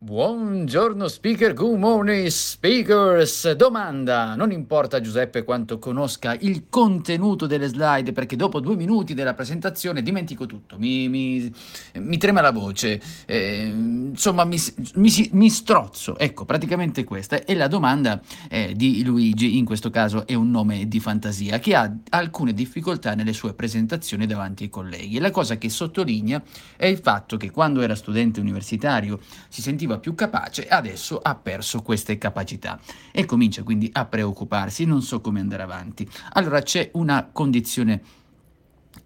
Buongiorno speaker, good morning speakers. Domanda, non importa Giuseppe quanto conosca il contenuto delle slide perché dopo due minuti della presentazione dimentico tutto, mi, mi, mi trema la voce, eh, insomma mi, mi, strozzo, ecco praticamente questa. È la domanda eh, di Luigi, in questo caso è un nome di fantasia, che ha alcune difficoltà nelle sue presentazioni davanti ai colleghi. La cosa che sottolinea è il fatto che quando era studente universitario si sentiva sentiva più capace, adesso ha perso queste capacità e comincia quindi a preoccuparsi, non so come andare avanti. Allora c'è una condizione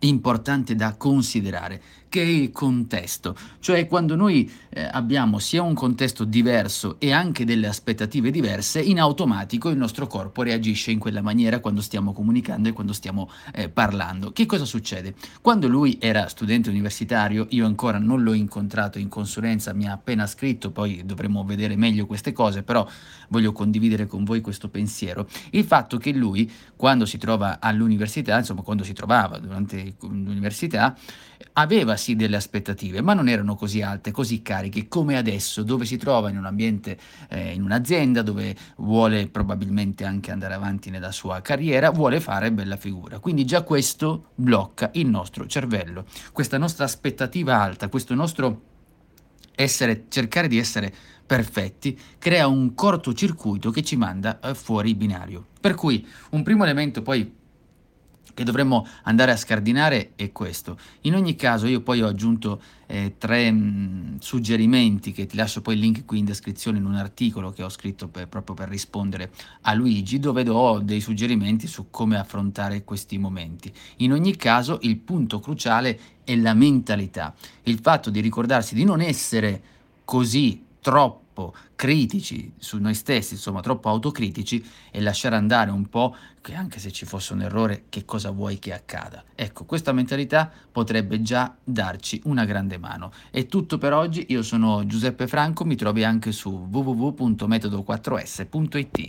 importante da considerare che il contesto, cioè quando noi eh, abbiamo sia un contesto diverso e anche delle aspettative diverse, in automatico il nostro corpo reagisce in quella maniera quando stiamo comunicando e quando stiamo eh, parlando. Che cosa succede? Quando lui era studente universitario, io ancora non l'ho incontrato in consulenza, mi ha appena scritto, poi dovremo vedere meglio queste cose, però voglio condividere con voi questo pensiero. Il fatto che lui, quando si trova all'università, insomma quando si trovava durante l'università, aveva sì delle aspettative, ma non erano così alte, così cariche come adesso, dove si trova in un ambiente, eh, in un'azienda dove vuole probabilmente anche andare avanti nella sua carriera, vuole fare bella figura. Quindi già questo blocca il nostro cervello, questa nostra aspettativa alta, questo nostro essere, cercare di essere perfetti crea un cortocircuito che ci manda eh, fuori binario. Per cui un primo elemento poi che dovremmo andare a scardinare è questo. In ogni caso io poi ho aggiunto eh, tre mh, mm, suggerimenti che ti lascio poi il link qui in descrizione in un articolo che ho scritto per, proprio per rispondere a Luigi dove do dei suggerimenti su come affrontare questi momenti. In ogni caso il punto cruciale è la mentalità, il fatto di ricordarsi di non essere così troppo troppo critici su noi stessi, insomma troppo autocritici e lasciare andare un po' che anche se ci fosse un errore che cosa vuoi che accada. Ecco, questa mentalità potrebbe già darci una grande mano. È tutto per oggi, io sono Giuseppe Franco, mi trovi anche su www.metodo4s.it.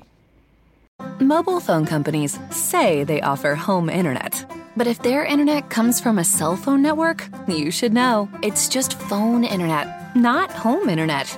Mobile phone companies say they offer home internet. But if their internet comes from a cell phone network, you should know. It's just phone internet, not home internet.